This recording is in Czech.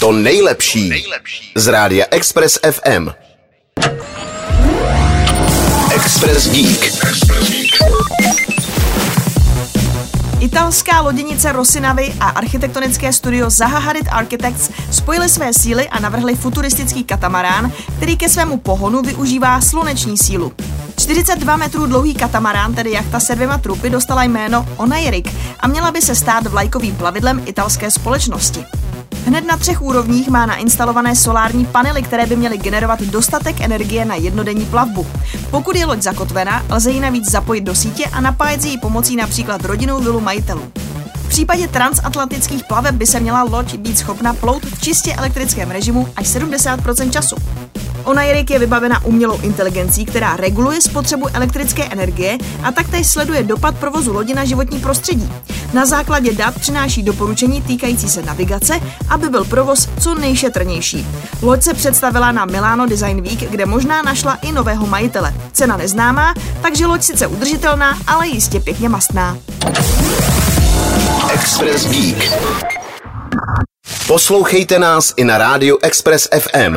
To nejlepší z rádia Express FM. Express Geek. Italská loděnice Rosinavy a architektonické studio Zaha Hadid Architects spojili své síly a navrhli futuristický katamarán, který ke svému pohonu využívá sluneční sílu. 42 metrů dlouhý katamarán, tedy jachta se dvěma trupy, dostala jméno Onairik a měla by se stát vlajkovým plavidlem italské společnosti. Hned na třech úrovních má nainstalované solární panely, které by měly generovat dostatek energie na jednodenní plavbu. Pokud je loď zakotvena, lze ji navíc zapojit do sítě a napájet její pomocí například rodinou vilu majitelů. V případě transatlantických plaveb by se měla loď být schopna plout v čistě elektrickém režimu až 70% času. Onairik je vybavena umělou inteligencí, která reguluje spotřebu elektrické energie a taktéž sleduje dopad provozu lodi na životní prostředí. Na základě dat přináší doporučení týkající se navigace, aby byl provoz co nejšetrnější. Loď se představila na Milano Design Week, kde možná našla i nového majitele. Cena neznámá, takže loď sice udržitelná, ale jistě pěkně mastná. Express Geek. Poslouchejte nás i na rádiu Express FM.